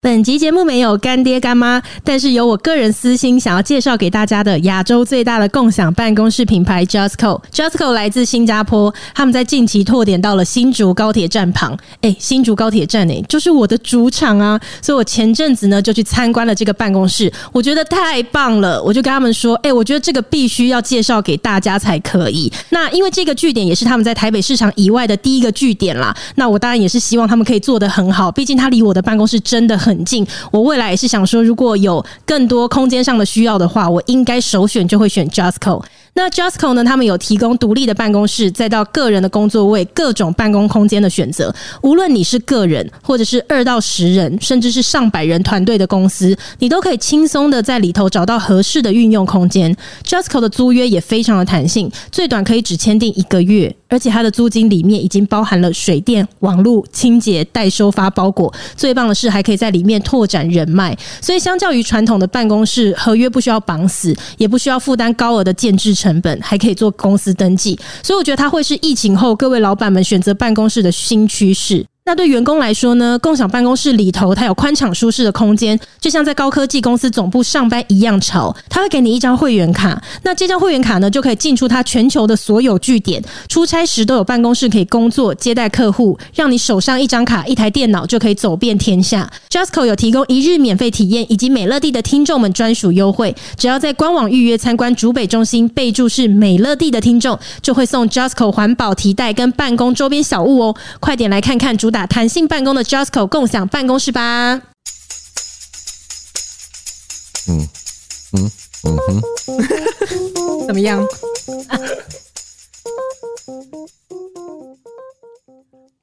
本集节目没有干爹干妈，但是有我个人私心想要介绍给大家的亚洲最大的共享办公室品牌 Justco。Justco 来自新加坡，他们在近期拓点到了新竹高铁站旁。哎，新竹高铁站哎，就是我的主场啊！所以我前阵子呢就去参观了这个办公室，我觉得太棒了，我就跟他们说，哎，我觉得这个必须要介绍给大家才可以。那因为这个据点也是他们在台北市场以外的第一个据点啦，那我当然也是希望他们可以做得很好，毕竟它离我的办公室真的很。很近，我未来也是想说，如果有更多空间上的需要的话，我应该首选就会选 Justco。那 Justco 呢？他们有提供独立的办公室，再到个人的工作位，各种办公空间的选择。无论你是个人，或者是二到十人，甚至是上百人团队的公司，你都可以轻松的在里头找到合适的运用空间。Justco 的租约也非常的弹性，最短可以只签订一个月，而且它的租金里面已经包含了水电、网络、清洁、代收发包裹。最棒的是，还可以在里面拓展人脉。所以，相较于传统的办公室，合约不需要绑死，也不需要负担高额的建制成本还可以做公司登记，所以我觉得它会是疫情后各位老板们选择办公室的新趋势。那对员工来说呢？共享办公室里头，它有宽敞舒适的空间，就像在高科技公司总部上班一样潮。它会给你一张会员卡，那这张会员卡呢，就可以进出它全球的所有据点。出差时都有办公室可以工作、接待客户，让你手上一张卡、一台电脑就可以走遍天下。Justco 有提供一日免费体验，以及美乐蒂的听众们专属优惠。只要在官网预约参观竹北中心，备注是美乐蒂的听众，就会送 Justco 环保提袋跟办公周边小物哦。快点来看看主打。弹性办公的 Justco 共享办公室吧。嗯嗯嗯哼，怎么样？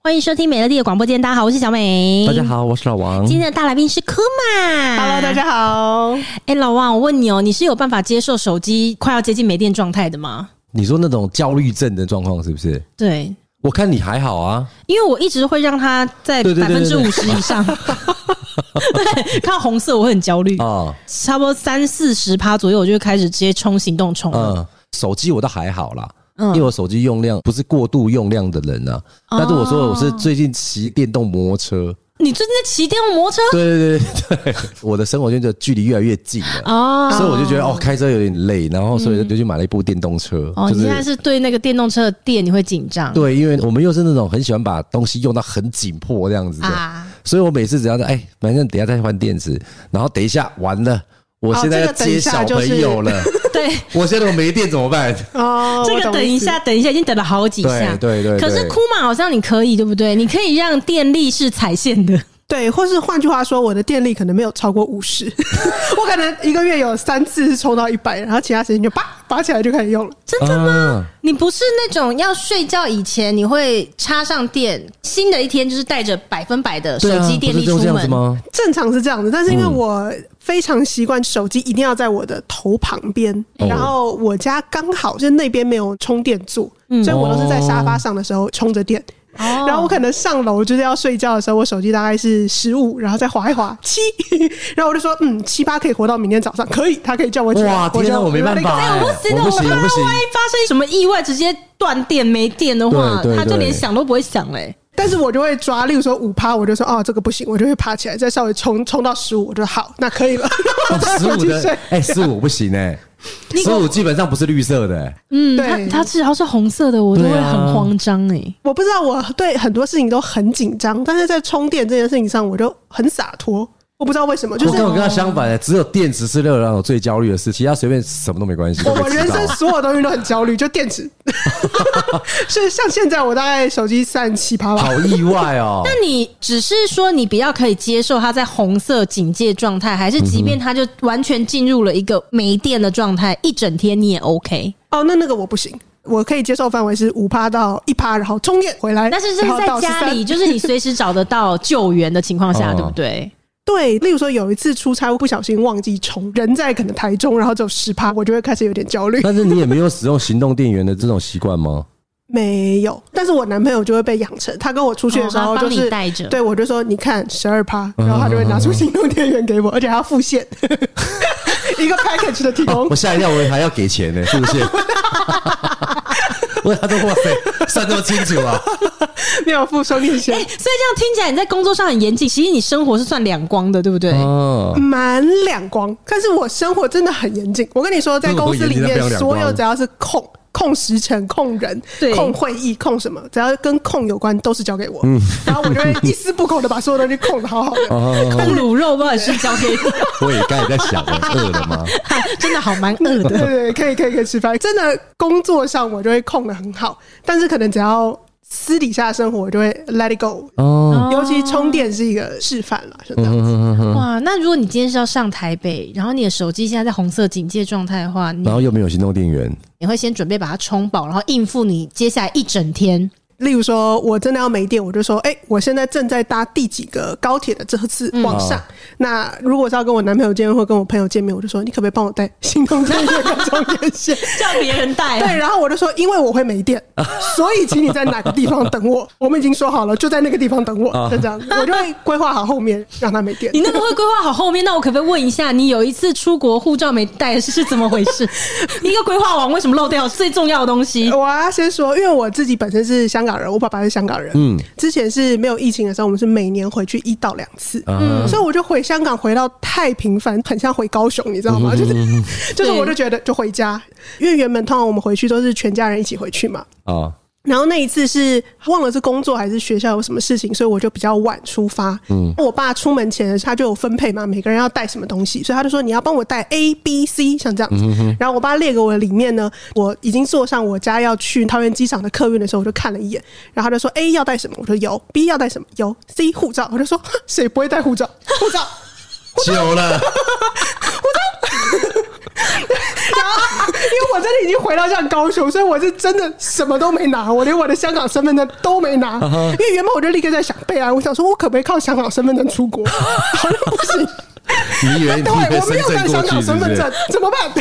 欢迎收听美乐蒂的广播间，大家好，我是小美。大家好，我是老王。今天的大来宾是 Kuma。Hello，大家好。哎，老王，我问你哦，你是有办法接受手机快要接近没电状态的吗？你说那种焦虑症的状况是不是？对。我看你还好啊，因为我一直会让它在百分之五十以上。对，看到红色我会很焦虑啊，差不多三四十趴左右，我就会开始直接冲行动充。嗯，手机我倒还好啦，因为我手机用量不是过度用量的人啊。但是我说我是最近骑电动摩托车。你最近在骑电动摩托车？对对对对，我的生活圈就距离越来越近了哦，所以我就觉得哦，开车有点累，然后所以就去买了一部电动车。哦，你现在是对那个电动车的电你会紧张？对，因为我们又是那种很喜欢把东西用到很紧迫这样子的，所以我每次只要在哎，反正等一下再换电池，然后等一下完了。我现在要接小朋友了，对，我现在我没电怎么办？哦，这个等一下，等一下，已经等了好几下，对对。可是 Kuma 好像你可以，对不对？你可以让电力是踩线的，对，或是换句话说，我的电力可能没有超过五十，我可能一个月有三次是充到一百，然后其他时间就拔拔起来就开始用了。真的吗？你不是那种要睡觉以前你会插上电，新的一天就是带着百分百的手机电力出门吗？正常是这样子，但是因为我。非常习惯手机一定要在我的头旁边，然后我家刚好就那边没有充电座，所以我都是在沙发上的时候充着电。然后我可能上楼就是要睡觉的时候，我手机大概是十五，然后再划一划七，然后我就说嗯，七八可以活到明天早上，可以，他可以叫我起来。哇，天哪，我没办法，我不行，我怕万一发生什么意外，直接断电没电的话，他就连想都不会想嘞。但是我就会抓，例如说五趴，我就说哦，这个不行，我就会爬起来，再稍微冲冲到十五，我就好，那可以了。十五的 哎，十五不行哎，十五基本上不是绿色的。嗯，对，它它只要是红色的，我都会很慌张哎。我不知道，我对很多事情都很紧张，但是在充电这件事情上，我就很洒脱。我不知道为什么，就是我跟他相反的，只有电池是让我最焦虑的事，其他随便什么都没关系。我人生所有东西都很焦虑，就电池。是像现在我大概手机三十七趴吧。好意外哦！那你只是说你比较可以接受它在红色警戒状态，还是即便它就完全进入了一个没电的状态，一整天你也 OK？哦，那那个我不行，我可以接受范围是五趴到一趴，然后充电回来。但是这是在家里，就是你随时找得到救援的情况下，对不对？对，例如说有一次出差，我不小心忘记充，人在可能台中，然后只有十趴，我就会开始有点焦虑。但是你也没有 使用行动电源的这种习惯吗？没有，但是我男朋友就会被养成，他跟我出去的时候就是带着，对我就说你看十二趴，然后他就会拿出行动电源给我，而且还要付现，一个 package 的提供。我吓一跳，我还要给钱呢，是不是？我他说哇塞，算这么清楚啊，没有付收利息。所以这样听起来你在工作上很严谨，其实你生活是算两光的，对不对？哦，蛮两光，但是我生活真的很严谨。我跟你说，在公司里面，所有只要是空。控时程、控人、控会议、控什么，只要跟控有关，都是交给我。嗯，然后我就会一丝不苟的把所有东西控的好好的。控卤肉不管是交给你。我也刚才在想，饿了吗？真的好蛮饿的。对对对，可以可以可以吃饭。真的工作上我就会控的很好，但是可能只要。私底下生活就会 let it go 哦，尤其充电是一个示范了，是这样子。哇，那如果你今天是要上台北，然后你的手机现在在红色警戒状态的话，然后又没有行动电源，你会先准备把它充饱，然后应付你接下来一整天。例如说，我真的要没电，我就说，哎、欸，我现在正在搭第几个高铁的这次往上。嗯、那如果是要跟我男朋友见面或跟我朋友见面，我就说，你可不可以帮我带新东电源跟充电线，叫别人带、啊。对，然后我就说，因为我会没电，所以请你在哪个地方等我。我们已经说好了，就在那个地方等我，就这样。我就会规划好后面让他没电。你那个会规划好后面？那我可不可以问一下，你有一次出国护照没带是是怎么回事？一个规划完为什么漏掉最重要的东西？我要先说，因为我自己本身是香港人，我爸爸是香。港人，嗯，之前是没有疫情的时候，我们是每年回去一到两次，嗯，所以我就回香港回到太频繁，很像回高雄，你知道吗？就是，就是，我就觉得就回家，因为原本通常我们回去都是全家人一起回去嘛，啊。然后那一次是忘了是工作还是学校有什么事情，所以我就比较晚出发。嗯，我爸出门前他就有分配嘛，每个人要带什么东西，所以他就说你要帮我带 A、B、C，像这样子。然后我爸列给我的里面呢，我已经坐上我家要去桃园机场的客运的时候，我就看了一眼，然后他就说 A 要带什么，我说有。；B 要带什么？有。；C 护照，我就说 谁不会带护照？护照，久了，护照。然后，因为我真的已经回到像高雄，所以我是真的什么都没拿，我连我的香港身份证都没拿。因为原本我就立刻在想备案，我想说我可不可以靠香港身份证出国？好像不行。你以为 对，我没有带香港身份证，怎么办？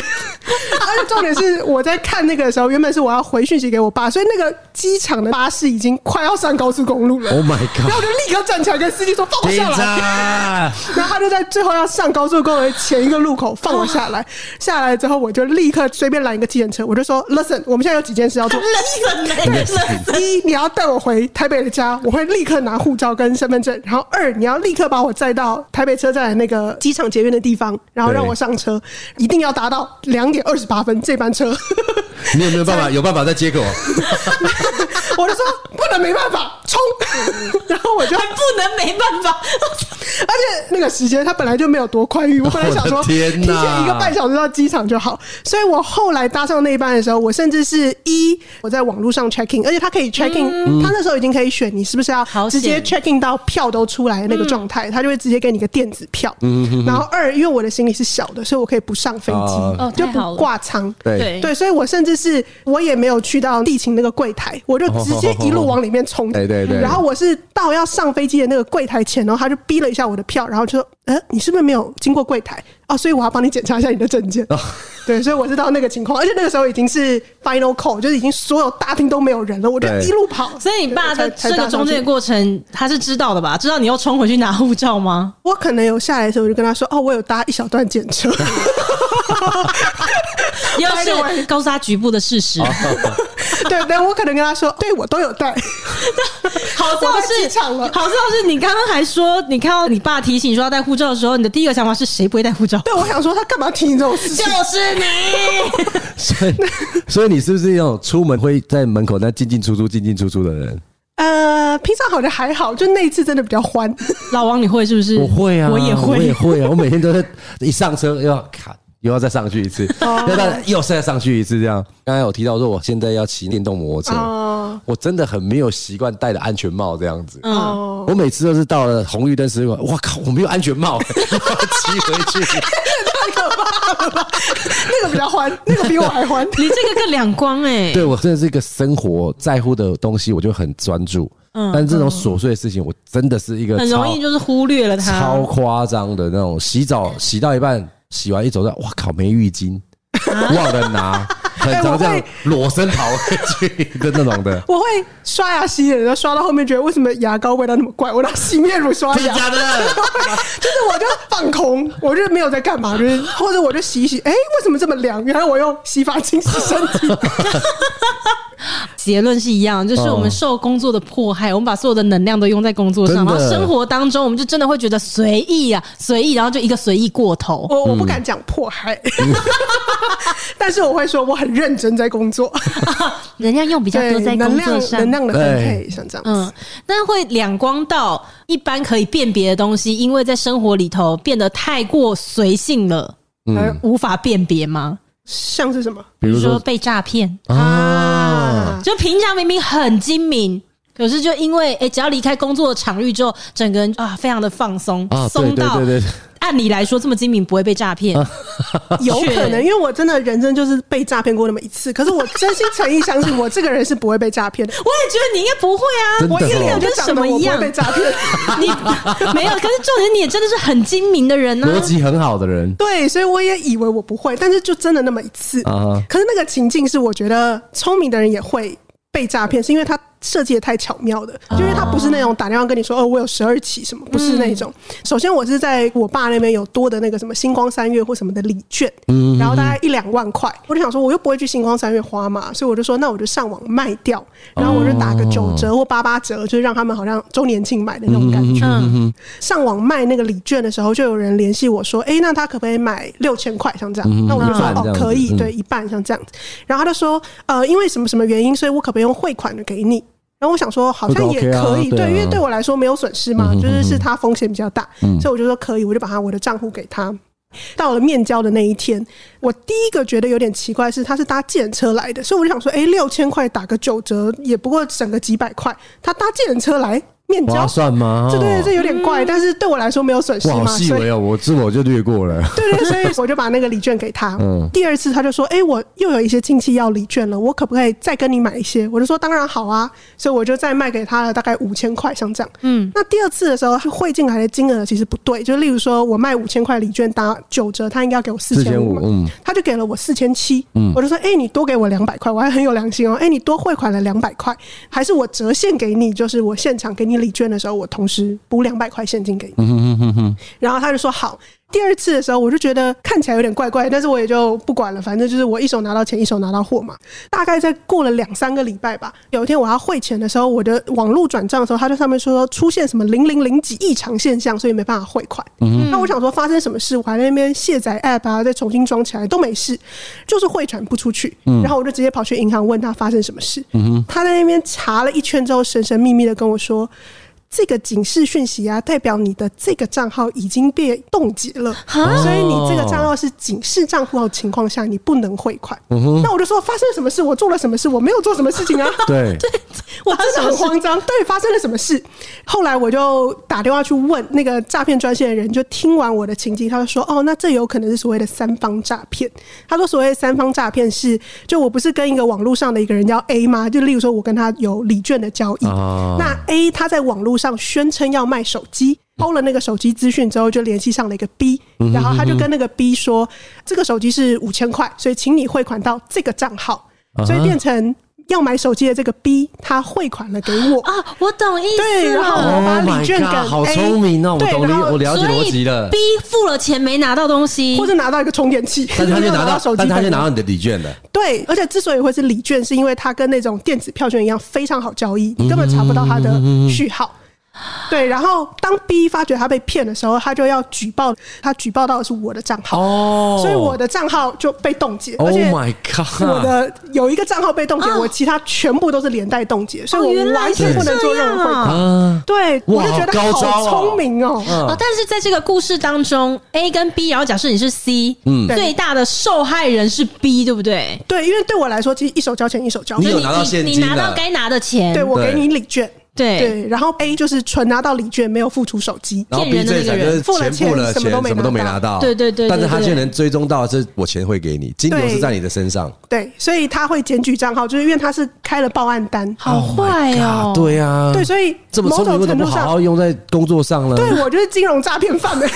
而且重点是我在看那个的时候，原本是我要回讯息给我爸，所以那个机场的巴士已经快要上高速公路了。Oh my god！然后我就立刻站起来跟司机说放我下来。然后他就在最后要上高速公路的前一个路口放我下来。下来之后，我就立刻随便拦一个计程车，我就说：“Listen，我们现在有几件事要做。Listen，一你要带我回台北的家，我会立刻拿护照跟身份证。然后二你要立刻把我载到台北车站的那个。”机场捷运的地方，然后让我上车，一定要达到两点二十八分这班车。你有没有办法？有办法再接给我？我就说不能没办法冲，然后我就还不能没办法，而且那个时间他本来就没有多宽裕，我本来想说 提前一个半小时到机场就好，所以我后来搭上那一班的时候，我甚至是一我在网络上 check in，而且他可以 check in，他那时候已经可以选你是不是要直接 check in 到票都出来的那个状态，他就会直接给你个电子票。然后二，因为我的行李是小的，所以我可以不上飞机，就不挂舱。对。对，所以我甚至是我也没有去到地勤那个柜台，我就。直接一路往里面冲，对对对。然后我是到要上飞机的那个柜台前，然后他就逼了一下我的票，然后就说：“呃，你是不是没有经过柜台啊？所以我要帮你检查一下你的证件。” 对，所以我知道那个情况，而且那个时候已经是 final call，就是已经所有大厅都没有人了，我就一路跑。所以你爸的这个中间的过程，他是知道的吧？知道你要冲回去拿护照吗？我可能有下来的时候，我就跟他说：“哦，我有搭一小段检车。”要是高沙局部的事实。对对，我可能跟他说，对我都有带。好笑是，好笑是，你刚刚还说，你看到你爸提醒说要带护照的时候，你的第一个想法是谁不会带护照？对，我想说他干嘛提醒这种事情？就是你。所以，所以你是不是那种出门会在门口那进进出出、进进出出的人？呃，平常好像还好，就那一次真的比较欢。老王，你会是不是？我会啊，我也会，我也会啊，我每天都在一上车要看。又要再上去一次，要再又再上去一次，这样。刚才有提到说，我现在要骑电动摩托车，我真的很没有习惯戴的安全帽这样子。我每次都是到了红绿灯时，我靠，我没有安全帽，要 骑回去，太可怕了吧？那个比较欢，那个比我还欢。你这个更两光哎。对，我真的是一个生活在乎的东西，我就很专注。嗯，但这种琐碎的事情，我真的是一个很容易就是忽略了它，超夸张的那种。洗澡洗到一半。洗完一走到，哇靠，没浴巾，忘了拿，很常这样裸身跑回去的那种的。我会刷牙洗脸，然后刷到后面觉得为什么牙膏味道那么怪，我拿洗面乳刷牙。假的，就是我就放空，我就没有在干嘛，就是或者我就洗一洗，哎，为什么这么凉？原来我用洗发精洗身体。结论是一样，就是我们受工作的迫害，我们把所有的能量都用在工作上，然后生活当中，我们就真的会觉得随意啊，随意，然后就一个随意过头。我我不敢讲迫害，但是我会说我很认真在工作，人家用比较多在工作上，能量的分配像这样。嗯，那会两光到一般可以辨别的东西，因为在生活里头变得太过随性了，而无法辨别吗？像是什么？比如说被诈骗。啊，就平常明明很精明，可是就因为哎、欸，只要离开工作的场域之后，整个人啊非常的放松，松到。对对对对按理来说，这么精明不会被诈骗，有可能，因为我真的人生就是被诈骗过那么一次。可是我真心诚意相信，我这个人是不会被诈骗的。我也觉得你应该不会啊，我一脸跟什么一样被诈骗。你 没有，可是重点你也真的是很精明的人呢，逻辑很好的人。对，所以我也以为我不会，但是就真的那么一次。啊可是那个情境是，我觉得聪明的人也会被诈骗，是因为他。设计的太巧妙的，就因为他不是那种打电话跟你说哦，我有十二期什么，不是那种。首先我是在我爸那边有多的那个什么星光三月或什么的礼券，然后大概一两万块，我就想说我又不会去星光三月花嘛，所以我就说那我就上网卖掉，然后我就打个九折或八八折，就是让他们好像周年庆买的那种感觉。上网卖那个礼券的时候，就有人联系我说，哎，那他可不可以买六千块像这样？那我就说哦，可以，对，一半像这样子。然后他就说，呃，因为什么什么原因，所以我可不可以用汇款的给你？然后我想说，好像也可以，对，因为对我来说没有损失嘛，就是是他风险比较大，所以我就说可以，我就把他我的账户给他。到了面交的那一天，我第一个觉得有点奇怪是，他是搭计程车来的，所以我就想说，哎，六千块打个九折，也不过省个几百块，他搭计程车来。面交算吗？这对这有点怪，但是对我来说没有损失嘛。好细微哦，我自我就略过了。对对，所以我就把那个礼券给他。嗯，第二次他就说：“哎，我又有一些亲戚要礼券了，我可不可以再跟你买一些？”我就说：“当然好啊。”所以我就再卖给他了大概五千块，像这样。嗯，那第二次的时候，他汇进来的金额其实不对，就例如说我卖五千块礼券打九折，他应该要给我四千五，嗯，他就给了我四千七。嗯，我就说：“哎，你多给我两百块，我还很有良心哦。哎，你多汇款了两百块，还是我折现给你？就是我现场给你礼券的时候，我。”同时补两百块现金给你，然后他就说好。第二次的时候，我就觉得看起来有点怪怪，但是我也就不管了，反正就是我一手拿到钱，一手拿到货嘛。大概在过了两三个礼拜吧，有一天我要汇钱的时候，我的网络转账的时候，他就上面说出现什么零零零几异常现象，所以没办法汇款。那我想说发生什么事，我还在那边卸载 app 啊，再重新装起来都没事，就是汇款不出去。然后我就直接跑去银行问他发生什么事。他在那边查了一圈之后，神神秘秘的跟我说。这个警示讯息啊，代表你的这个账号已经被冻结了，所以你这个账号是警示账户的情况下，你不能汇款。那我就说发生了什么事？我做了什么事？我没有做什么事情啊！对，对，我真的很慌张。对，发生了什么事？后来我就打电话去问那个诈骗专线的人，就听完我的情境，他就说：“哦，那这有可能是所谓的三方诈骗。”他说：“所谓的三方诈骗是，就我不是跟一个网络上的一个人叫 A 吗？就例如说，我跟他有礼券的交易，那 A 他在网络上。”宣称要卖手机，抛了那个手机资讯之后，就联系上了一个 B，然后他就跟那个 B 说，这个手机是五千块，所以请你汇款到这个账号，所以变成。要买手机的这个 B，他汇款了给我啊，我懂意思。对，然后我把礼券给 A，好聪明哦，我懂，我了解逻辑了。B 付了钱没拿到东西，或者拿到一个充电器，但他就拿到 手机，但他就拿到你的礼券了。对，而且之所以会是礼券，是因为它跟那种电子票券一样非常好交易，你根本查不到它的序号。对，然后当 B 发觉他被骗的时候，他就要举报，他举报到的是我的账号，哦，所以我的账号就被冻结。而且 Oh my God，我的有一个账号被冻结，我其他全部都是连带冻结，所以我完全不能做任何汇款。对，我就觉得好聪明哦。哦，但是在这个故事当中，A 跟 B，然后假设你是 C，嗯，最大的受害人是 B，对不对？对，因为对我来说，其实一手交钱一手交，你有拿到现金，你拿到该拿的钱，对，我给你礼券。对对，然后 A 就是纯拿到礼券，没有付出手机，然后 B 这一层就是付了钱，什么都没拿到。对对对，但是他却能追踪到，这我钱会给你，金流是在你的身上。对，所以他会检举账号，就是因为他是开了报案单，好坏哦。对啊，对，所以这么聪明，为什么不好好用在工作上了？对，我就是金融诈骗犯的。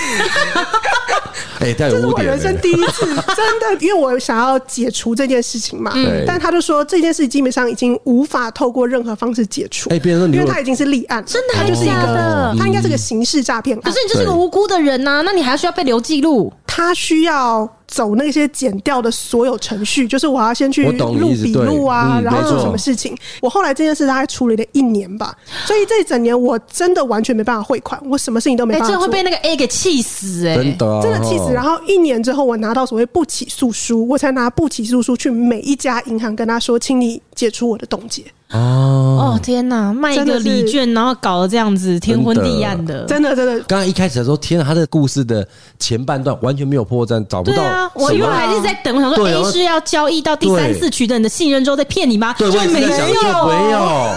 哎，这是我人生第一次，真的，因为我想要解除这件事情嘛。对，但他就说这件事基本上已经无法透过任何方式解除。哎，别人说，因为他已经是立案。真的还是假的？他应该是个刑事诈骗案。可是你就是个无辜的人呐，那你还需要被留记录？他需要走那些剪掉的所有程序，就是我要先去录笔录啊，然后做什么事情。我后来这件事大概处理了一年吧，所以这一整年我真的完全没办法汇款，我什么事情都没办法做。真的会被那个 A 给气死哎，真的真的气死。然后一年之后，我拿到所谓不起诉书，我才拿不起诉书去每一家银行跟他说，请你解除我的冻结。哦哦天哪，卖一个礼券，然后搞得这样子天昏地暗的，真的真的。刚刚一开始的时候，天哪，他的故事的前半段完全没有破绽，找不到。对啊，我因为还是在等，我想说 A 是要交易到第三次取得你的信任之后再骗你吗？对，就没有，没有。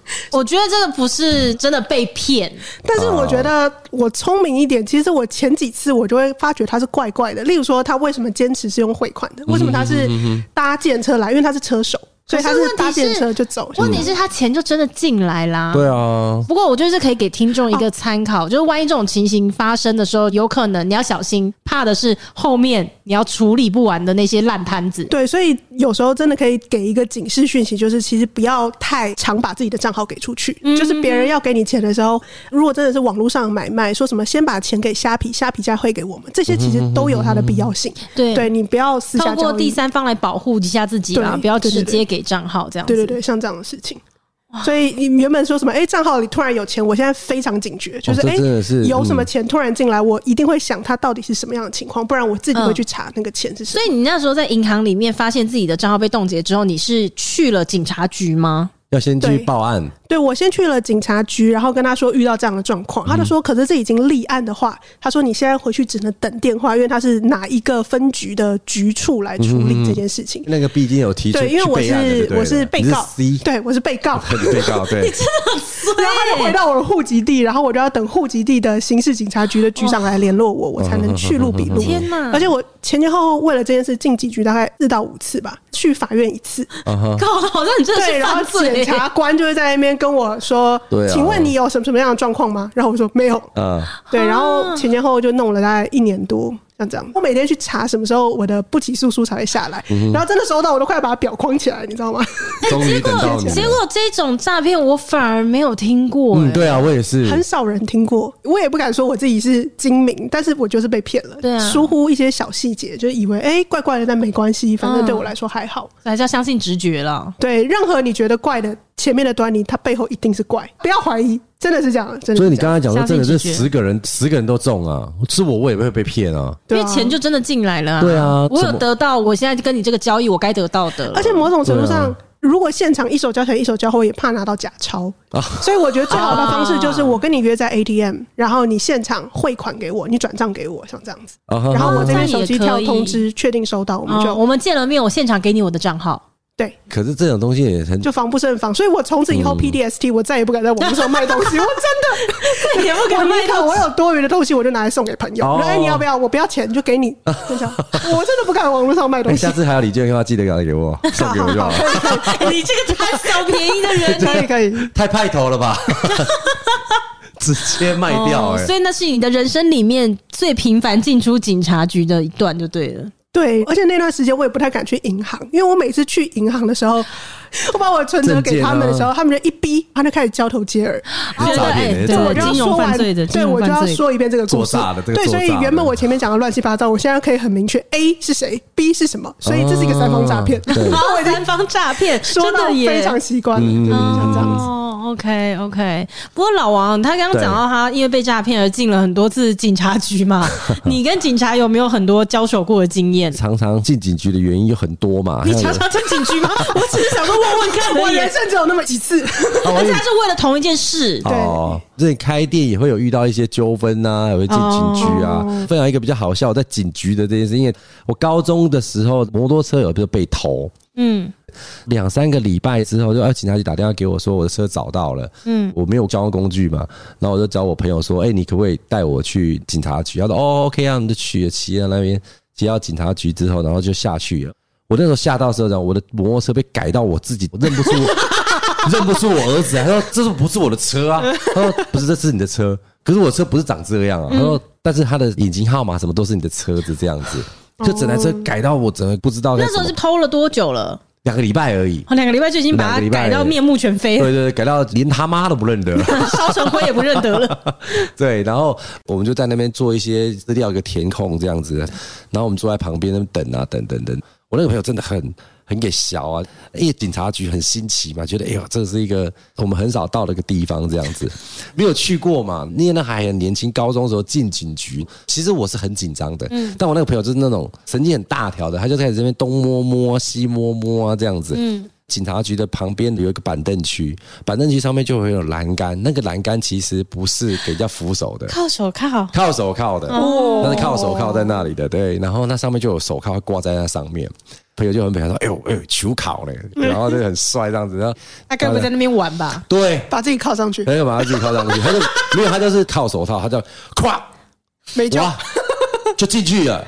我觉得这个不是真的被骗，但是我觉得我聪明一点。其实我前几次我就会发觉他是怪怪的，例如说他为什么坚持是用汇款的？为什么他是搭建车来？因为他是车手。所以他是搭电车就走，问题是他钱就真的进来啦。对啊，不过我觉得这可以给听众一个参考，就是万一这种情形发生的时候，有可能你要小心，怕的是后面你要处理不完的那些烂摊子。对，所以有时候真的可以给一个警示讯息，就是其实不要太常把自己的账号给出去。就是别人要给你钱的时候，如果真的是网络上买卖，说什么先把钱给虾皮，虾皮再汇给我们，这些其实都有它的必要性。对，对你不要私下透过第三方来保护一下自己啊，不要直接给。账号这样子，对对对，像这样的事情，所以你原本说什么？哎，账号里突然有钱，我现在非常警觉，就是哎，有什么钱突然进来，我一定会想它到底是什么样的情况，不然我自己会去查那个钱是什么。所以你那时候在银行里面发现自己的账号被冻结之后，你是去了警察局吗？要先去报案。对，我先去了警察局，然后跟他说遇到这样的状况，他就说，可是这已经立案的话，他说你现在回去只能等电话，因为他是哪一个分局的局处来处理这件事情。那个毕竟有提出，对，因为我是我是被告，对，我是被告，被告，对。你真的很衰。然后他就回到我的户籍地，然后我就要等户籍地的刑事警察局的局长来联络我，我才能去录笔录。天哪！而且我前前后后为了这件事进警局大概四到五次吧，去法院一次，搞得好像你真的是犯罪。检察官就会在那边跟我说。对，请问你有什么什么样的状况吗？然后我说没有。嗯，对，然后前前后后就弄了大概一年多。像这样，我每天去查什么时候我的不起诉书才会下来，然后真的收到，我都快要把它裱框起来，你知道吗？终于等到你。结果这种诈骗我反而没有听过。嗯，对啊，我也是，很少人听过。我也不敢说我自己是精明，但是我就是被骗了。对啊，疏忽一些小细节，就以为哎怪怪的，但没关系，反正对我来说还好。还是要相信直觉了。对，任何你觉得怪的前面的端倪，它背后一定是怪，不要怀疑。真的是这样，真的。所以你刚才讲说，真的是十个人，十个人都中啊！是我，我也会被骗啊。因为钱就真的进来了。对啊，我有得到，我现在就跟你这个交易，我该得到的。而且某种程度上，如果现场一手交钱一手交货，我也怕拿到假钞啊。所以我觉得最好的方式就是我跟你约在 ATM，然后你现场汇款给我，你转账给我，像这样子。然后我这边手机跳通知，确定收到，我们就我们见了面，我现场给你我的账号。对，可是这种东西也很就防不胜防，所以我从此以后 PDST 我再也不敢在网络上卖东西。我真的再也不敢卖东西。我有多余的东西，我就拿来送给朋友。哎，你要不要？我不要钱，就给你。真的，我真的不敢网络上卖东西。下次还有礼券的话，记得给我，送给我就好了。你这个贪小便宜的人，可以可以，太派头了吧？直接卖掉，所以那是你的人生里面最频繁进出警察局的一段，就对了。对，而且那段时间我也不太敢去银行，因为我每次去银行的时候，我把我的存折给他们的时候，他们就一逼，他就开始交头接耳，觉得哎，对，我就要说完，对，我就要说一遍这个故事。对，所以原本我前面讲的乱七八糟，我现在可以很明确，A 是谁，B 是什么，所以这是一个三方诈骗。好，三方诈骗，说的非常习惯，就是像这样子。OK OK，不过老王他刚刚讲到他因为被诈骗而进了很多次警察局嘛，你跟警察有没有很多交手过的经验？常常进警局的原因有很多嘛。你常常进警局吗？我只是想说问问看，我人生只有那么几次，而且他是为了同一件事。对，这里开店也会有遇到一些纠纷呐，也会进警局啊。分享一个比较好笑在警局的这件事，因为我高中的时候摩托车有没有被偷？嗯。两三个礼拜之后，就要警察局打电话给我说，我的车找到了。嗯，我没有交通工具嘛，然后我就找我朋友说，哎，你可不可以带我去警察局？他说，哦，OK 啊，我们就去了，骑到那边，骑到警察局之后，然后就下去了。我那时候吓到的时候，我的摩托车被改到我自己我认不出，认不出我儿子。他说，这是不是我的车啊？他说，不是，这是你的车。可是我的车不是长这样啊。他说，但是他的引擎号码什么都是你的车子这样子，就整台车改到我整个不知道。那时候是偷了多久了？两个礼拜而已，两个礼拜就已经把它改到面目全非了。对对对，改到连他妈都不认得了，烧成灰也不认得了。对，然后我们就在那边做一些资料一个填空这样子，然后我们坐在旁边那边等啊等等等。我那个朋友真的很。很给小啊，因为警察局很新奇嘛，觉得哎呦，这是一个我们很少到的一个地方，这样子 没有去过嘛。那那还很年轻，高中的时候进警局，其实我是很紧张的。嗯，但我那个朋友就是那种神经很大条的，他就开始这边东摸摸西摸摸啊，这样子。嗯，警察局的旁边有一个板凳区，板凳区上面就会有栏杆，那个栏杆其实不是给人家扶手的，靠手铐，靠手铐的哦，那是靠手铐在那里的，对，然后那上面就有手铐挂在那上面。朋友就很美，他说：“哎呦哎呦，求考嘞！”然后就很帅这样子。然后他该不会在那边玩吧？对，把自己靠上去。没有把他自己靠上去，他就没有，他就是靠手套，他就咵，没叫，就进去了，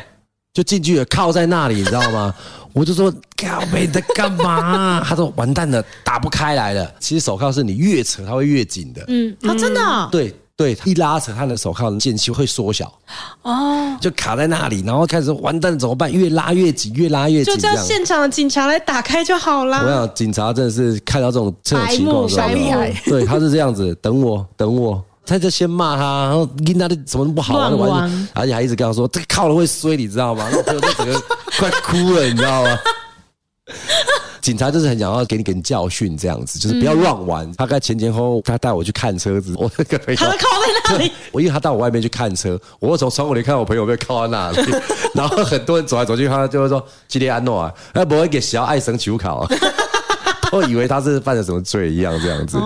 就进去了，靠在那里，你知道吗？我就说：“靠北在干嘛？” 他说：“完蛋了，打不开来了。”其实手铐是你越扯，它会越紧的。嗯，啊，真的？对。对，一拉扯，他的手铐的间隙会缩小，哦，就卡在那里，然后开始完蛋怎么办？越拉越紧，越拉越紧，就叫现场的警察来打开就好了。我想警察真的是看到这种这种情况，小厉害。对，他是这样子，等我，等我，他就先骂他，然后跟他的什么都不好玩的玩，而且还一直跟他说这个靠了会衰，你知道吗？然后朋友就整个 快哭了，你知道吗？警察就是很想要给你给你教训，这样子就是不要乱玩。大概前前后后，他带我去看车子，我那个朋友他靠在那里。我因为他到我外面去看车，我从窗户里看我朋友被靠在那里，然后很多人走来走去，他就会说：“吉列安诺啊，他不会给小爱神求考，我以为他是犯了什么罪一样，这样子。”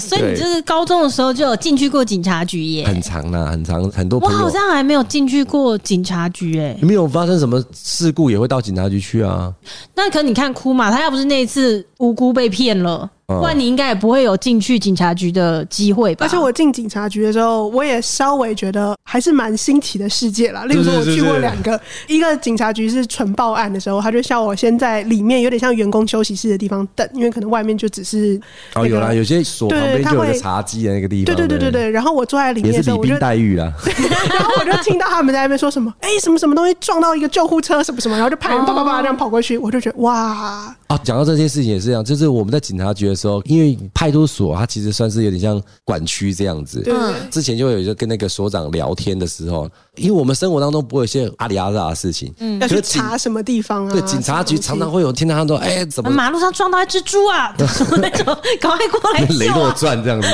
所以你就是高中的时候就有进去过警察局耶？很长啦，很长，很多朋友。我好像还没有进去过警察局哎。没有发生什么事故也会到警察局去啊？那可你看哭嘛，他要不是那一次无辜被骗了。不然你应该也不会有进去警察局的机会吧？而且我进警察局的时候，我也稍微觉得还是蛮新奇的世界啦。例如说，我去过两个，一个警察局是纯报案的时候，他就叫我先在里面有点像员工休息室的地方等，因为可能外面就只是哦，有啦，有些锁旁边就有个茶几的那个地方。对对对对对。然后我坐在里面的时候，我就待遇啦。然后我就听到他们在那边说什么，哎，什么什么东西撞到一个救护车，什么什么，然后就派人啪啪啪这样跑过去，我就觉得哇。啊，讲到这件事情也是这样，就是我们在警察局的时候，因为派出所它其实算是有点像管区这样子。对，之前就会有一个跟那个所长聊天的时候，因为我们生活当中不会有一些阿里阿扎的事情，嗯，要去查什么地方啊？对，警察局常常会有听到他说，哎，怎么马路上撞到一只猪啊？什么那种，赶快过来！雷诺传这样子。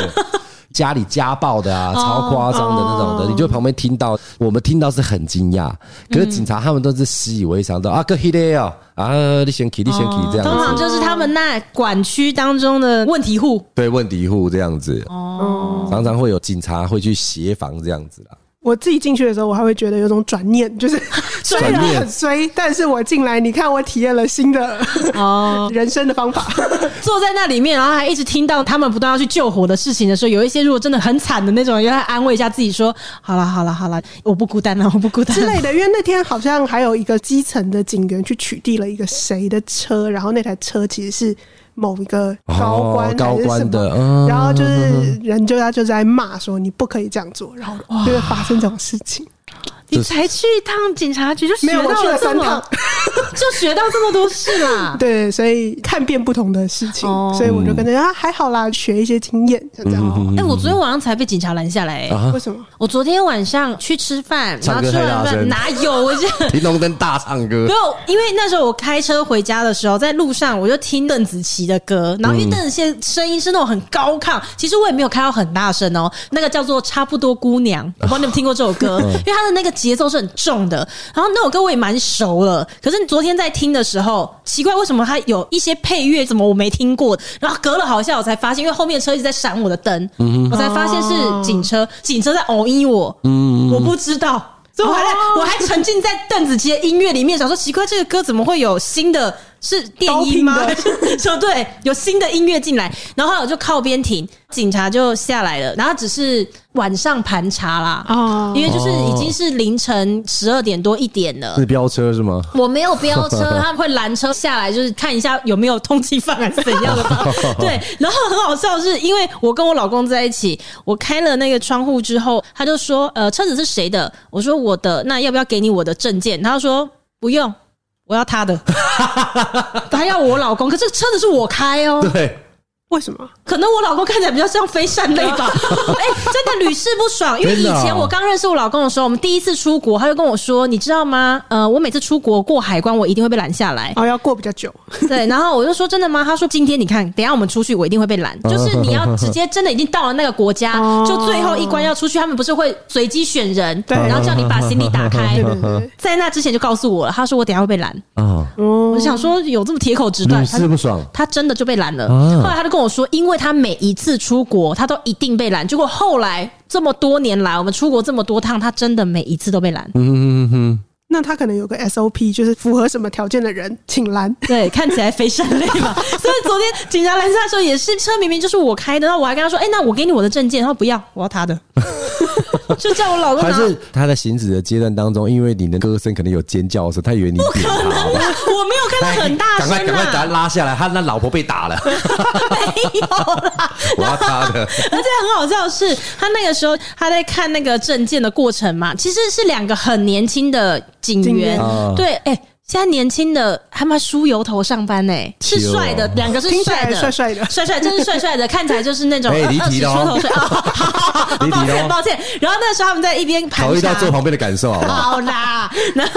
家里家暴的啊，超夸张的那种的，哦、你就旁边听到，我们听到是很惊讶，可是警察他们都是习以为常的、嗯、啊，哥希勒哦，啊，你先起，你先起这样子，通常就是他们那管区当中的问题户，对，问题户这样子，哦，常常会有警察会去协防这样子啦。我自己进去的时候，我还会觉得有种转念，就是 虽然很衰，但是我进来，你看我体验了新的哦 人生的方法。坐在那里面，然后还一直听到他们不断要去救火的事情的时候，有一些如果真的很惨的那种，要安慰一下自己说：“好了，好了，好了，我不孤单了，我不孤单。”之类的。因为那天好像还有一个基层的警员去取缔了一个谁的车，然后那台车其实是。某一个高官还是什么，然后就是人就他就在骂说，你不可以这样做，然后就会发生这种事情。你才去一趟警察局就学到了这么，就学到这么多事啦。对，所以看遍不同的事情，哦、所以我就跟着啊，还好啦，学一些经验，就这样。哎、欸，我昨天晚上才被警察拦下来、欸，啊、为什么？我昨天晚上去吃饭，然后吃完饭哪有？我就停红灯大唱歌。没有，因为那时候我开车回家的时候，在路上我就听邓紫棋的歌，然后因为邓紫棋声音是那种很高亢，其实我也没有开到很大声哦。那个叫做差不多姑娘，我不知道你们听过这首歌，因为他的那个节奏是很重的。然后那首歌我也蛮熟了，可是你昨天在听的时候，奇怪为什么它有一些配乐，怎么我没听过？然后隔了好一下，我才发现，因为后面车一直在闪我的灯，我才发现是警车，警车在偶遇我，我不知道。所以我还在，我还沉浸在邓紫棋的音乐里面，想说奇怪，这个歌怎么会有新的？是电音吗？说对，有新的音乐进来，然后我就靠边停，警察就下来了，然后只是晚上盘查啦，哦，因为就是已经是凌晨十二点多一点了。是飙车是吗？我没有飙车，他们会拦车下来，就是看一下有没有通缉犯还是怎样的。对，然后很好笑是，因为我跟我老公在一起，我开了那个窗户之后，他就说：“呃，车子是谁的？”我说：“我的。”那要不要给你我的证件？他就说：“不用。”我要他的，他要我老公，可是车子是我开哦。对。为什么？可能我老公看起来比较像非善类吧。哎、欸，真的屡试不爽。因为以前我刚认识我老公的时候，我们第一次出国，他就跟我说：“你知道吗？呃，我每次出国过海关，我一定会被拦下来。哦，要过比较久。对，然后我就说：真的吗？他说：今天你看，等一下我们出去，我一定会被拦。就是你要直接真的已经到了那个国家，就最后一关要出去，他们不是会随机选人，对，然后叫你把行李打开。对对对，在那之前就告诉我了，他说我等一下会被拦。啊，我想说有这么铁口直断，屡试不爽，他真的就被拦了。后来他就跟我说，因为他。每一次出国，他都一定被拦。结果后来这么多年来，我们出国这么多趟，他真的每一次都被拦。嗯嗯嗯，那他可能有个 SOP，就是符合什么条件的人请拦。对，看起来非善类嘛。所以昨天警察拦下的时候，也是车明明就是我开的，然后我还跟他说：“哎、欸，那我给你我的证件。”他说：“不要，我要他的。”就叫我老公拿。还是他在行驶的阶段当中，因为你的歌声可能有尖叫的时候，他以为你不可能啊！我没有看到很大声，赶快赶快把他拉下来，他那老婆被打了。没有啦，我要他的。而且很好笑的是，他那个时候他在看那个证件的过程嘛，其实是两个很年轻的警员，对，哎、欸。现在年轻的他们梳油头上班呢，是帅的，两个是帅的，帅帅的，帅帅，真是帅帅的，看起来就是那种二十出头岁。抱歉抱歉。然后那时候他们在一边考虑到坐旁边的感受，好啦。然后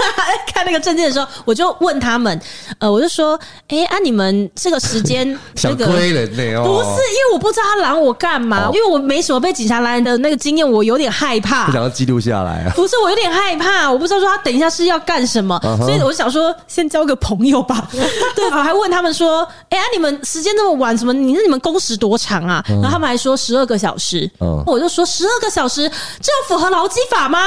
看那个证件的时候，我就问他们，呃，我就说，哎，啊，你们这个时间想亏人呢？哦，不是，因为我不知道他拦我干嘛，因为我没什么被警察拦的那个经验，我有点害怕，不想要记录下来啊。不是，我有点害怕，我不知道说他等一下是要干什么，所以我想说。说先交个朋友吧，对，我还问他们说：“哎呀，你们时间那么晚，什么？你那你们工时多长啊？”然后他们还说十二个小时。嗯，我就说十二个小时，这样符合劳基法吗？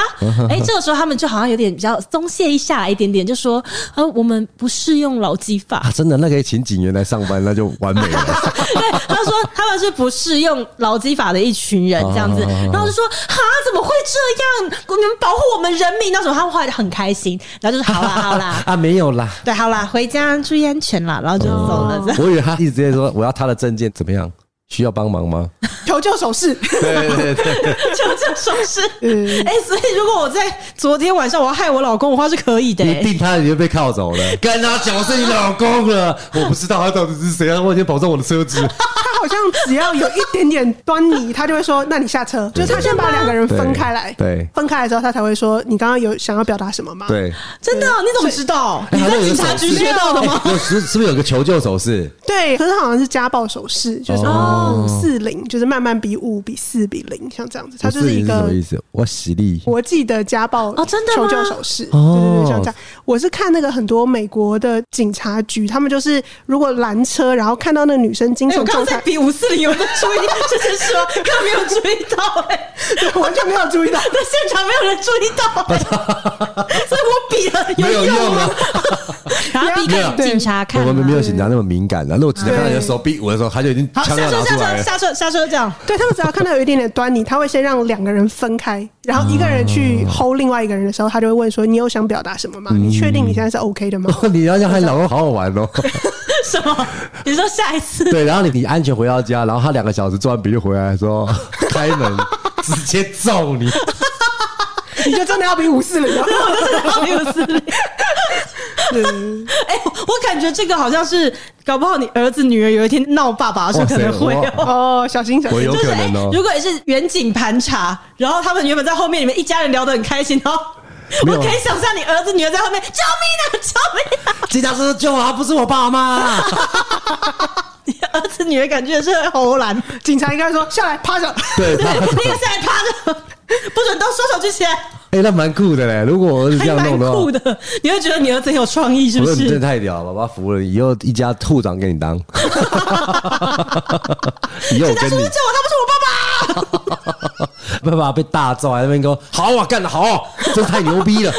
哎，这个时候他们就好像有点比较松懈一下来一点点，就说：“呃，我们不适用劳基法。”真的，那可以请警员来上班，那就完美了。对，他说他们是不适用劳基法的一群人，这样子。然后就说：“哈，怎么会这样？你们保护我们人民，那时候他们后来很开心，然后就说：“好啦，好啦啊。”没有啦，对，好啦，回家注意安全啦，然后就走了。我以为他一直在说我要他的证件，怎么样？需要帮忙吗？求救手势，对对对，求救手势。嗯，哎，所以如果我在昨天晚上我要害我老公的话是可以的。你定他你就被铐走了，跟他讲是你老公了，我不知道他到底是谁啊！我已经保证我的车子。好像只要有一点点端倪，他就会说：“那你下车。”就是他先把两个人分开来，对，分开来之后，他才会说：“你刚刚有想要表达什么吗？”对，真的，你怎么知道？你在警察局学到的吗？是是不是有个求救手势？对，可是好像是家暴手势，就是哦四零，就是慢慢比五比四比零，像这样子。它就是一个什么意思？我洗力，国际的家暴哦，真的求救手势，对对对，像这样。我是看那个很多美国的警察局，他们就是如果拦车，然后看到那女生精神状态。比五四零有没有注意？就是说，他没有注意到，哎，完全没有注意到，在现场没有人注意到，所以我比了有用啊。然后比给警察看，我们没有警察那么敏感的。如果警察看到你的手比我的时候，他就已经枪要拿出来了。下车，下车，这样。对，他们只要看到有一点点端倪，他会先让两个人分开，然后一个人去 hold 另外一个人的时候，他就会问说：“你有想表达什么吗？你确定你现在是 OK 的吗？”你要让他老公好好玩哦。什么？你说下一次？对，然后你你安全回到家，然后他两个小时做完笔就回来说开门，直接揍你，你就真的要比五四零，我就真的要比五四零。嗯，哎，我感觉这个好像是，搞不好你儿子女儿有一天闹爸爸的时候可能会哦，小心小心，有可能哦。如果也是远景盘查，然后他们原本在后面，你们一家人聊得很开心哦。我可以想象你儿子女儿在后面，救命啊！救命啊！警察叔叔救我，啊不是我爸妈。你儿子女儿感觉是喉兰警察应该说下来趴着，对，对，那个下来趴着，不准动，双手举起来。哎、欸，那蛮酷的嘞！如果我儿子这样弄的话，酷的，你会觉得你儿子很有创意，是不是？你真的太屌了，爸爸服了，以后一家兔长给你当。以后我跟你叫我，他不是我爸爸。爸爸被大揍，还在那边说：“好啊，干得好，真太牛逼了。”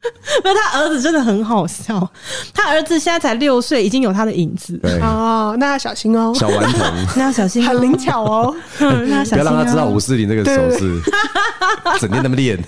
那他儿子真的很好笑，他儿子现在才六岁，已经有他的影子。对哦，那要小心哦，小顽童，那要小心，很灵巧哦。嗯，那要小心，不要让他知道五四零这个手势，整天那么练。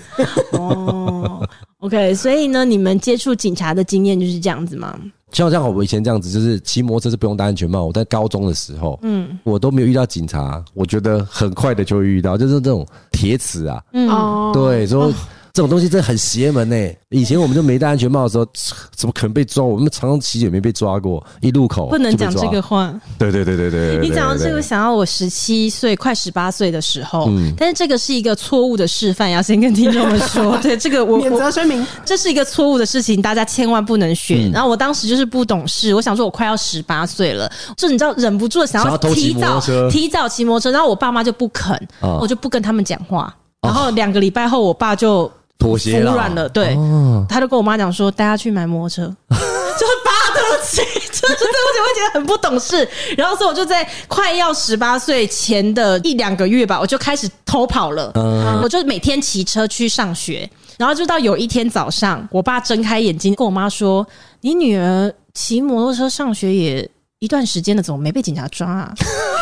哦，OK，所以呢，你们接触警察的经验就是这样子吗？像像我以前这样子，就是骑摩托车是不用戴安全帽。我在高中的时候，嗯，我都没有遇到警察，我觉得很快的就会遇到，就是这种铁齿啊，嗯，对，说。这种东西真的很邪门呢、欸。以前我们就没戴安全帽的时候，怎么可能被抓？我们常常骑也没被抓过，一路口不能讲这个话。对对对对对，你讲到这个，想要我十七岁快十八岁的时候，嗯，但是这个是一个错误的示范，要先跟听众们说，对这个我免责声明，这是一个错误的事情，大家千万不能学。嗯、然后我当时就是不懂事，我想说我快要十八岁了，就你知道忍不住想要提早提早骑摩托车，然后我爸妈就不肯，哦、我就不跟他们讲话。然后两个礼拜后，我爸就妥协了，服软了。对，哦、他就跟我妈讲说，带他去买摩托车，就是爸，对不起，就是对不起，我觉得很不懂事。然后所以我就在快要十八岁前的一两个月吧，我就开始偷跑了。嗯，我就每天骑车去上学，然后就到有一天早上，我爸睁开眼睛跟我妈说：“你女儿骑摩托车上学也一段时间了，怎么没被警察抓啊？”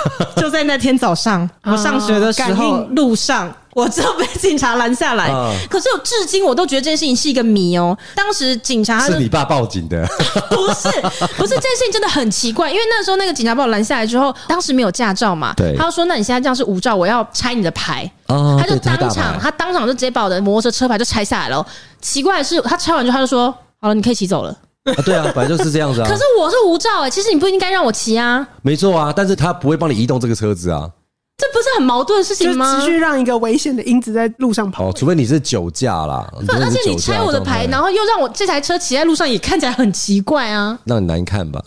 就在那天早上，我上学的时候路上。我就被警察拦下来，嗯、可是我至今我都觉得这件事情是一个谜哦。当时警察是你爸报警的，不是不是，这件事情真的很奇怪，因为那时候那个警察把我拦下来之后，当时没有驾照嘛，对，他就说：“那你现在这样是无照，我要拆你的牌。哦”他就当场他当场就直接把我的摩托车车牌就拆下来了。奇怪的是，他拆完之后他就说：“好了，你可以骑走了。”啊，对啊，本来就是这样子啊。可是我是无照哎、欸，其实你不应该让我骑啊。没错啊，但是他不会帮你移动这个车子啊。这不是很矛盾的事情吗？就持续让一个危险的因子在路上跑。哦，除非你是酒驾啦。而且你拆我的牌，然后又让我这台车骑在路上，也看起来很奇怪啊。那很难看吧？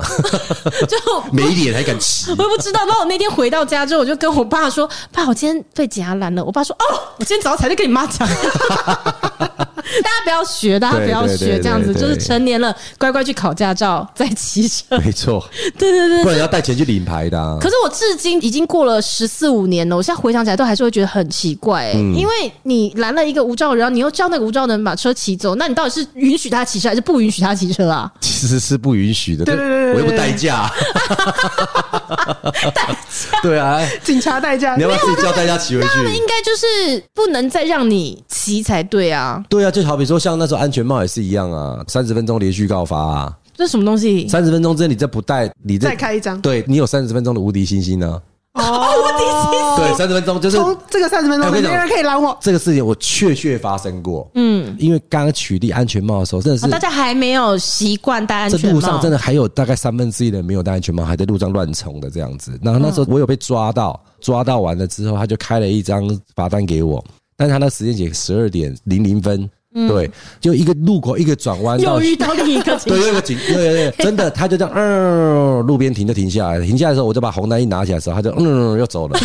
就没脸还敢骑？我也不知道。然后我那天回到家之后，我就跟我爸说：“爸，我今天被警察拦了。”我爸说：“哦，我今天早上才在跟你妈讲。” 大家不要学，大家不要学这样子，就是成年了乖乖去考驾照再骑车。没错，对对对，不然要带钱去领牌的。可是我至今已经过了十四五年了，我现在回想起来都还是会觉得很奇怪，因为你拦了一个无照人，然后你又叫那个无照的人把车骑走，那你到底是允许他骑车还是不允许他骑车啊？其实是不允许的，对对对，我又不代驾，代驾，对啊，警察代驾，你要不要自己叫代驾骑回去？那应该就是不能再让你骑才对啊，对啊。就好比说，像那时候安全帽也是一样啊，三十分钟连续告发啊。这是什么东西？三十分钟之内你再不戴，你再开一张。对，你有三十分钟的无敌星星呢。哦，无敌星星。对，三十分钟就是从这个三十分钟，没人可以拦我。这个事情我确确发生过。嗯，因为刚刚取缔安全帽的时候，真的是大家还没有习惯戴安全帽。这路上真的还有大概三分之一的人没有戴安全帽，还在路上乱冲的这样子。然后那时候我有被抓到，抓到完了之后，他就开了一张罚单给我，但是他那时间写十二点零零分。嗯、对，就一个路口，一个转弯，又遇到另一个 警，对，又一个警，对对对，真的，他就这样，嗯，路边停就停下来了，停下来的时候，我就把红单一拿起来的时候，他就嗯，又走了。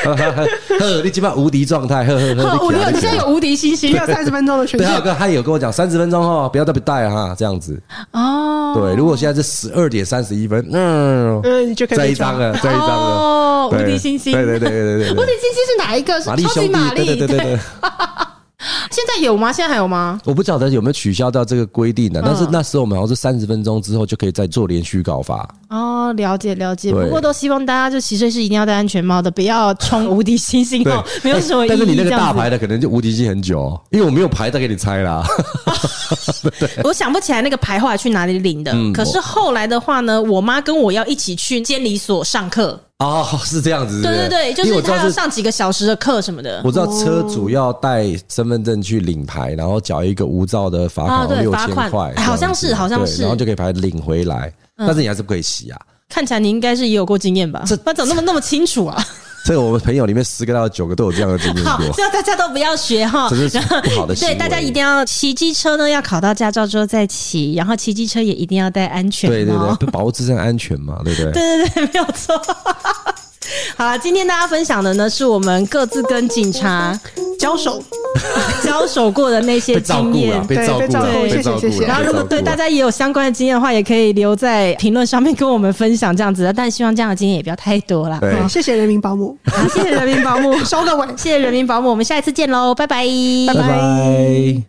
呵呵呵，你基本上无敌状态，呵呵呵。我你现在有无敌星星，要三十分钟的 权限。对，哥，他有跟我讲三十分钟哦，不要特别带哈，这样子。哦。对，如果现在是十二点三十一分，嗯，嗯，你就可以这一张了，这一张了。哦，无敌星星，对对对对对。无敌星星是哪一个？是超级玛丽，对对对对。现在有吗？现在还有吗？我不晓得有没有取消掉这个规定的，但是那时候我们好像是三十分钟之后就可以再做连续告发。哦，了解了解。不过都希望大家就骑车是一定要戴安全帽的，不要冲无敌星星哦，没有什么意义。但是你那个大牌的可能就无敌星很久，因为我没有牌再给你拆啦。我想不起来那个牌后来去哪里领的。可是后来的话呢，我妈跟我要一起去监理所上课。哦，是这样子。对对对，就是他要上几个小时的课什么的。我知道车主要带身份证去领牌，然后缴一个无照的罚款六千块，好像是，好像是，然后就可以把它领回来。但是你还是不可以洗啊。看起来你应该是也有过经验吧？这怎么那么那么清楚啊？这个我们朋友里面十个到九个都有这样的经验过。希望大家都不要学哈。这是不好的。对，大家一定要骑机车呢，要考到驾照之后再骑，然后骑机车也一定要戴安全帽。对对对，保护自身安全嘛，对不对？对对对，没有错。好了，今天大家分享的呢，是我们各自跟警察 交手、交手过的那些经验，被照顾了，被照顾，谢谢谢谢。然后如果对大家也有相关的经验的话，也可以留在评论上面跟我们分享这样子的。但希望这样的经验也不要太多了。对，谢谢人民保姆，谢谢人民保姆，收个尾，谢谢人民保姆，我们下一次见喽，拜拜，拜拜。